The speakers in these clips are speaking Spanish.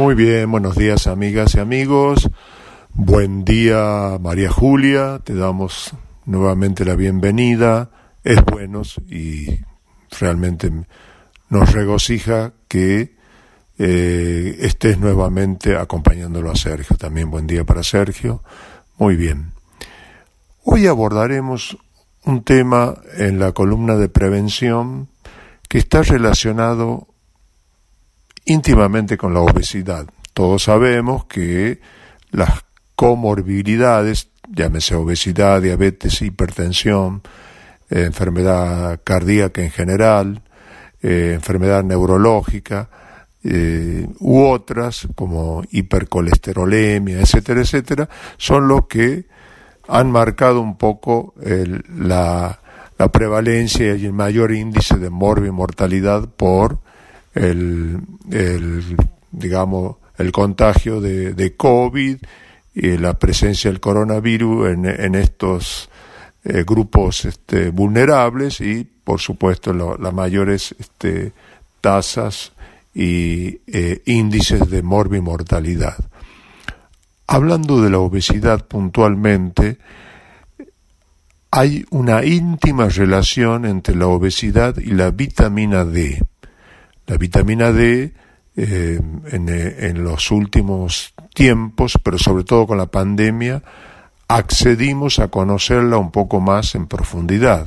Muy bien, buenos días amigas y amigos. Buen día María Julia, te damos nuevamente la bienvenida. Es bueno y realmente nos regocija que eh, estés nuevamente acompañándolo a Sergio. También buen día para Sergio. Muy bien. Hoy abordaremos un tema en la columna de prevención que está relacionado íntimamente con la obesidad. Todos sabemos que las comorbilidades, llámese obesidad, diabetes, hipertensión, eh, enfermedad cardíaca en general, eh, enfermedad neurológica, eh, u otras como hipercolesterolemia, etcétera, etcétera, son los que han marcado un poco la, prevalencia y el mayor índice de mortalidad por el, digamos, el contagio de, de, COVID y la presencia del coronavirus en, estos eh, grupos este, vulnerables y, por supuesto, las mayores este, tasas y eh, índices de morbimortalidad. Hablando de la obesidad puntualmente, hay una íntima relación entre la obesidad y la vitamina D. La vitamina D eh, en, en, los últimos tiempos, pero sobre todo con la pandemia, accedimos a conocerla un poco más en profundidad.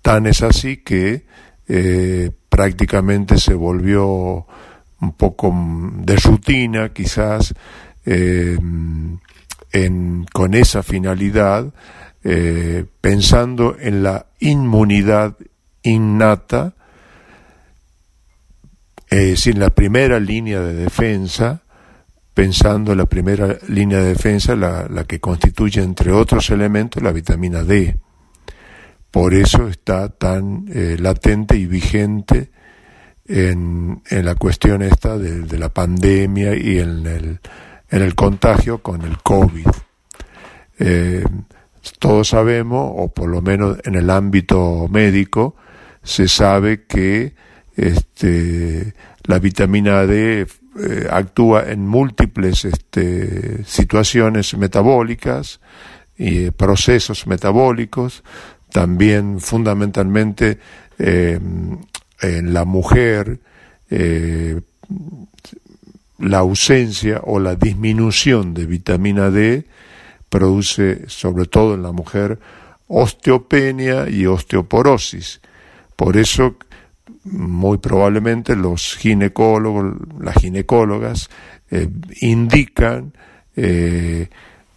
Tan es así que eh, prácticamente se volvió un poco de rutina quizás eh, con esa finalidad, eh, pensando en la inmunidad innata, es decir, la primera línea de defensa, pensando en la primera línea de defensa, la, la que constituye, entre otros elementos, la vitamina D. Por eso está tan eh, latente y vigente en, en, la cuestión esta de, la pandemia y en el, en el contagio con el COVID. Eh, todos sabemos, o por lo menos en el ámbito médico, se sabe que este, la vitamina D eh, actúa en múltiples este, situaciones metabólicas y procesos metabólicos, también fundamentalmente eh, en la mujer eh, la ausencia o la disminución de vitamina D produce sobre todo en la mujer osteopenia y osteoporosis. Por eso muy probablemente los ginecólogos, las ginecólogas eh, indican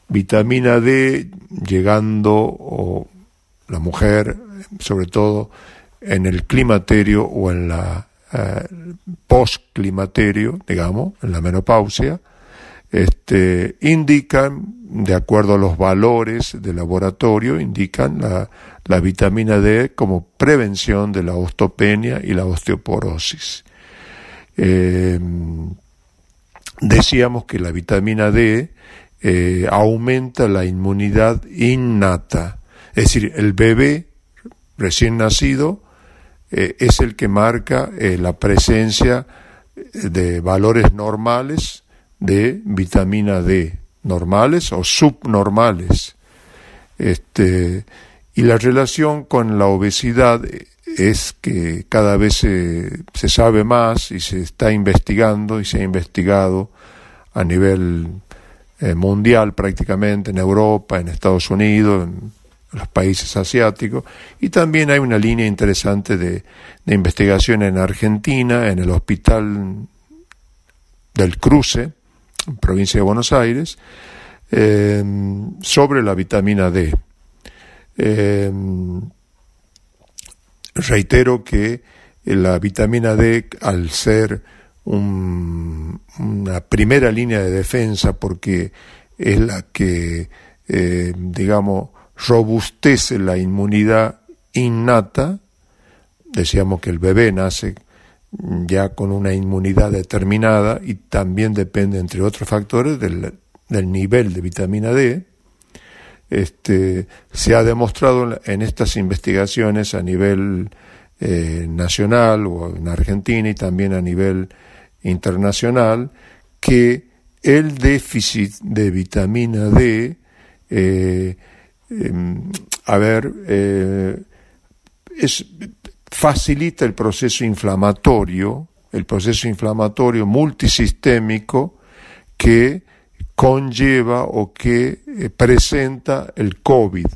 vitamina D llegando o la mujer, sobre todo en el climaterio o en la eh, postclimaterio, digamos, en la menopausia, este, indican, de acuerdo a los valores de laboratorio, indican la, la vitamina D como prevención de la osteopenia y la osteoporosis. Em, decíamos que la vitamina D eh, aumenta la inmunidad innata, es decir, el bebé recién nacido eh, es el que marca eh, la presencia de valores normales de vitamina D, normales o subnormales. Este, y la relación con la obesidad es que cada vez se, se, sabe más y se está investigando y se ha investigado a nivel eh, mundial prácticamente en Europa, en Estados Unidos, en los países asiáticos, y también hay una línea interesante de, investigación en Argentina, en el Hospital del Cruce, provincia de Buenos Aires, eh, sobre la vitamina D. Eh, reitero que la vitamina D, al ser una primera línea de defensa, porque es la que, eh, digamos, robustece la inmunidad innata, decíamos que el bebé nace ya con una inmunidad determinada y también depende, entre otros factores, del, nivel de vitamina D. Este, se ha demostrado en estas investigaciones a nivel eh, nacional o en Argentina y también a nivel internacional que el déficit de vitamina D, eh, em, a ver, eh, es, facilita el proceso inflamatorio, el proceso inflamatorio multisistémico que conlleva o que eh, presenta el COVID.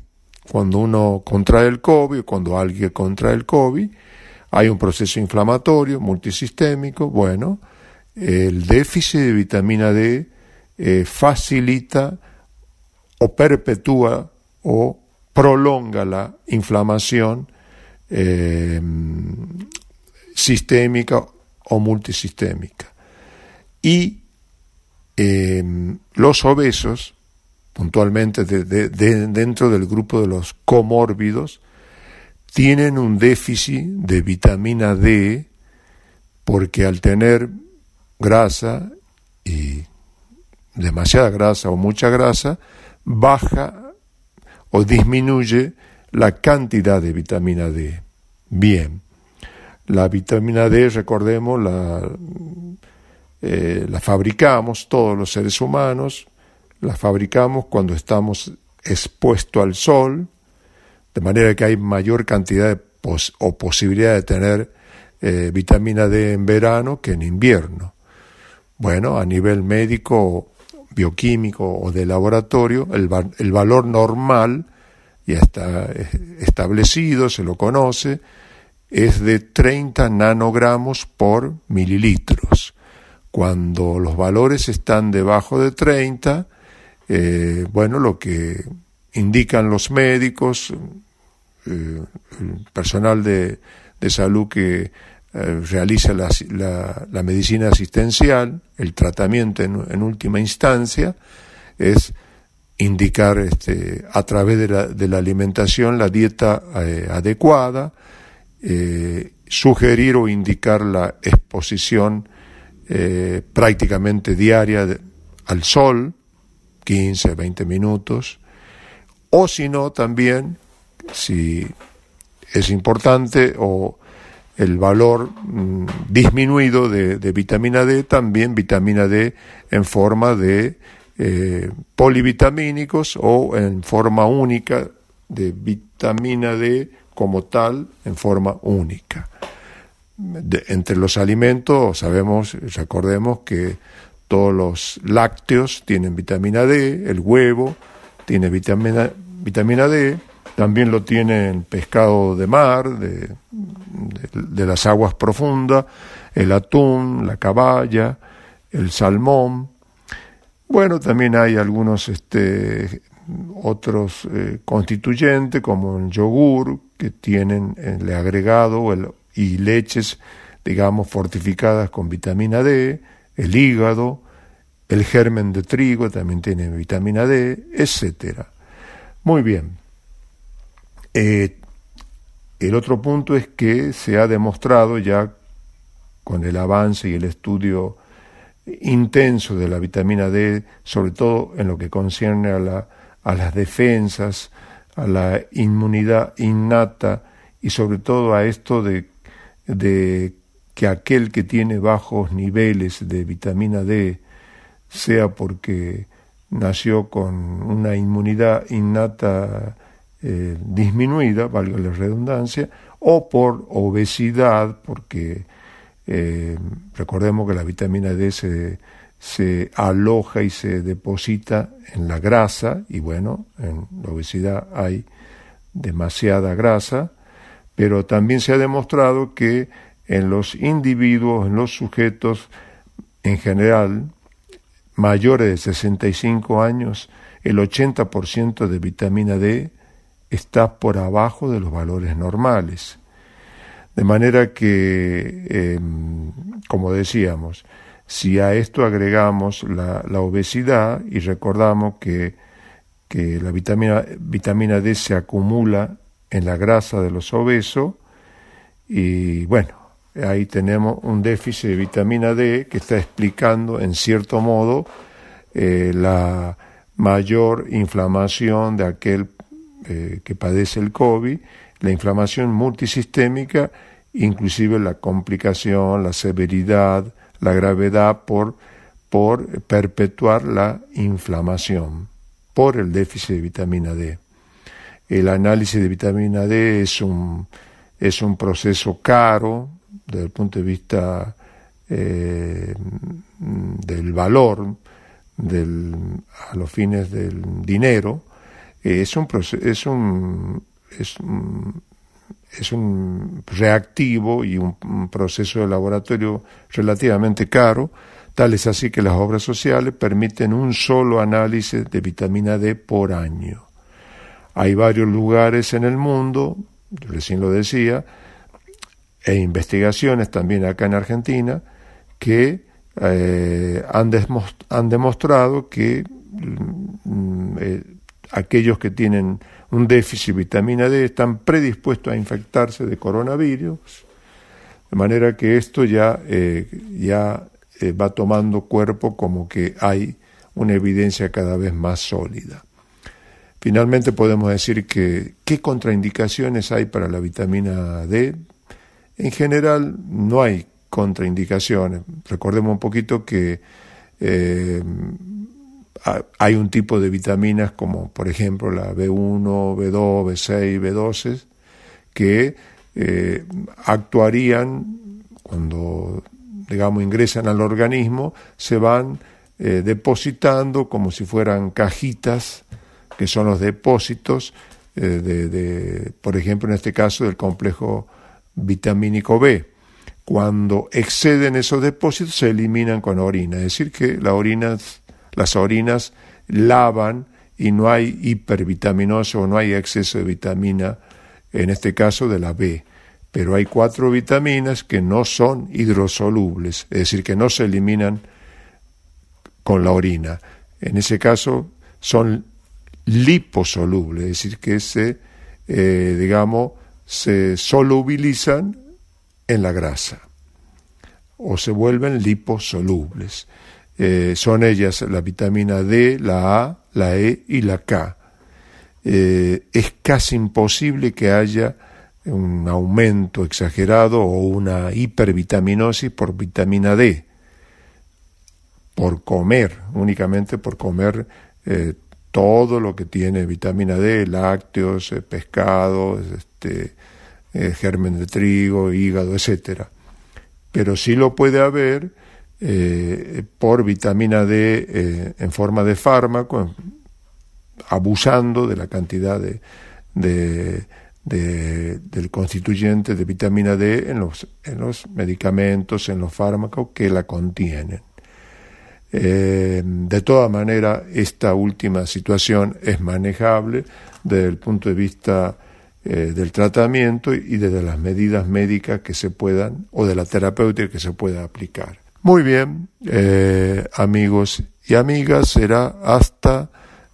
Cuando uno contrae el COVID, cuando alguien contrae el COVID, hay un proceso inflamatorio multisistémico, bueno, el déficit de vitamina D eh, facilita o perpetúa o prolonga la inflamación eh, sistémica o multisistémica. Y eh, los obesos, puntualmente dentro del grupo de los comórbidos, tienen un déficit de vitamina D porque al tener grasa y demasiada grasa o mucha grasa, baja o disminuye la cantidad de vitamina D. Bien, la vitamina D, recordemos, la, eh, la fabricamos todos los seres humanos, la fabricamos cuando estamos expuestos al sol, de manera que hay mayor cantidad o posibilidad de tener eh, vitamina D en verano que en invierno. Bueno, a nivel médico, bioquímico o de laboratorio, el, el valor normal ya está establecido, se lo conoce, es de 30 nanogramos por mililitros. Cuando los valores están debajo de 30, eh, bueno, lo que indican los médicos, eh, el personal de, de salud que eh, realiza la, medicina asistencial, el tratamiento en, última instancia, es indicar este, a través de la, de la alimentación la dieta eh, adecuada, eh, sugerir o indicar la exposición prácticamente diaria al sol, 15, 20 minutos, o si no también, si es importante o el valor mm, disminuido de, vitamina D, también vitamina D en forma de eh, polivitamínicos o en forma única de vitamina D como tal en forma única. entre los alimentos sabemos, recordemos que todos los lácteos tienen vitamina D, el huevo tiene vitamina, vitamina D, también lo tiene el pescado de mar, de, de, las aguas profundas, el atún, la caballa, el salmón. Bueno, también hay algunos este, otros eh, constituyentes como el yogur que tienen el agregado el, y leches, digamos, fortificadas con vitamina D, el hígado, el germen de trigo también tiene vitamina D, etcétera. Muy bien. Eh, el otro punto es que se ha demostrado ya con el avance y el estudio intenso de la vitamina D, sobre todo en lo que concierne a, la, a las defensas, a la inmunidad innata y sobre todo a esto de, que aquel que tiene bajos niveles de vitamina D, sea porque nació con una inmunidad innata eh, disminuida, valga la redundancia, o por obesidad, porque eh, recordemos que la vitamina D se, se aloja y se deposita en la grasa, y bueno, en la obesidad hay demasiada grasa, pero también se ha demostrado que en los individuos, en los sujetos en general, mayores de 65 años, el 80% de vitamina D está por abajo de los valores normales. De manera que, em, como decíamos, si a esto agregamos la, obesidad y recordamos que, que la vitamina, vitamina D se acumula en la grasa de los obesos, y bueno, ahí tenemos un déficit de vitamina D que está explicando en cierto modo eh, la mayor inflamación de aquel eh, que padece el COVID, la inflamación multisistémica, inclusive la complicación, la severidad, la gravedad por por perpetuar la inflamación por el déficit de vitamina D. El análisis de vitamina D es un, es un proceso caro desde el punto de vista eh, del valor a los fines del dinero. es un, es un, es un es un reactivo y un, proceso de laboratorio relativamente caro, tal es así que las obras sociales permiten un solo análisis de vitamina D por año. Hay varios lugares en el mundo, recién lo decía, e investigaciones también acá en Argentina, que eh, han, han, demostrado que mm, eh, aquellos que tienen un déficit de vitamina D están predispuestos a infectarse de coronavirus, de manera que esto ya, eh, ya eh, va tomando cuerpo como que hay una evidencia cada vez más sólida. Finalmente podemos decir que qué contraindicaciones hay para la vitamina D. En general no hay contraindicaciones. Recordemos un poquito que eh, hay un tipo de vitaminas como por ejemplo la B1, B2, B6, B12 que eh, actuarían cuando digamos ingresan al organismo, se van eh, depositando como si fueran cajitas que son los depósitos eh, de, de, por ejemplo en este caso del complejo vitamínico B. Cuando exceden esos depósitos se eliminan con orina, es decir que la orina las orinas lavan y no hay hipervitaminoso o no hay exceso de vitamina, en este caso de la B. Pero hay cuatro vitaminas que no son hidrosolubles, es decir, que no se eliminan con la orina. En ese caso son liposolubles, es decir, que se, eh, digamos, se solubilizan en la grasa o se vuelven liposolubles. Eh, son ellas la vitamina D, la A, la E y la K. Eh, es casi imposible que haya un aumento exagerado o una hipervitaminosis por vitamina D, por comer, únicamente por comer eh, todo lo que tiene vitamina D, lácteos, pescados, este, germen de trigo, hígado, etcétera. Pero sí lo puede haber eh, por vitamina D eh, en forma de fármaco, abusando de la cantidad de, del constituyente de vitamina D en los, en los medicamentos, en los fármacos que la contienen. Eh, de todas maneras, esta última situación es manejable desde el punto de vista del tratamiento y desde las medidas médicas que se puedan o de la terapéutica que se pueda aplicar. Muy bien, eh, amigos y amigas, será hasta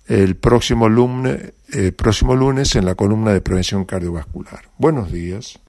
el próximo lunes, próximo lunes en la columna de prevención cardiovascular. Buenos días.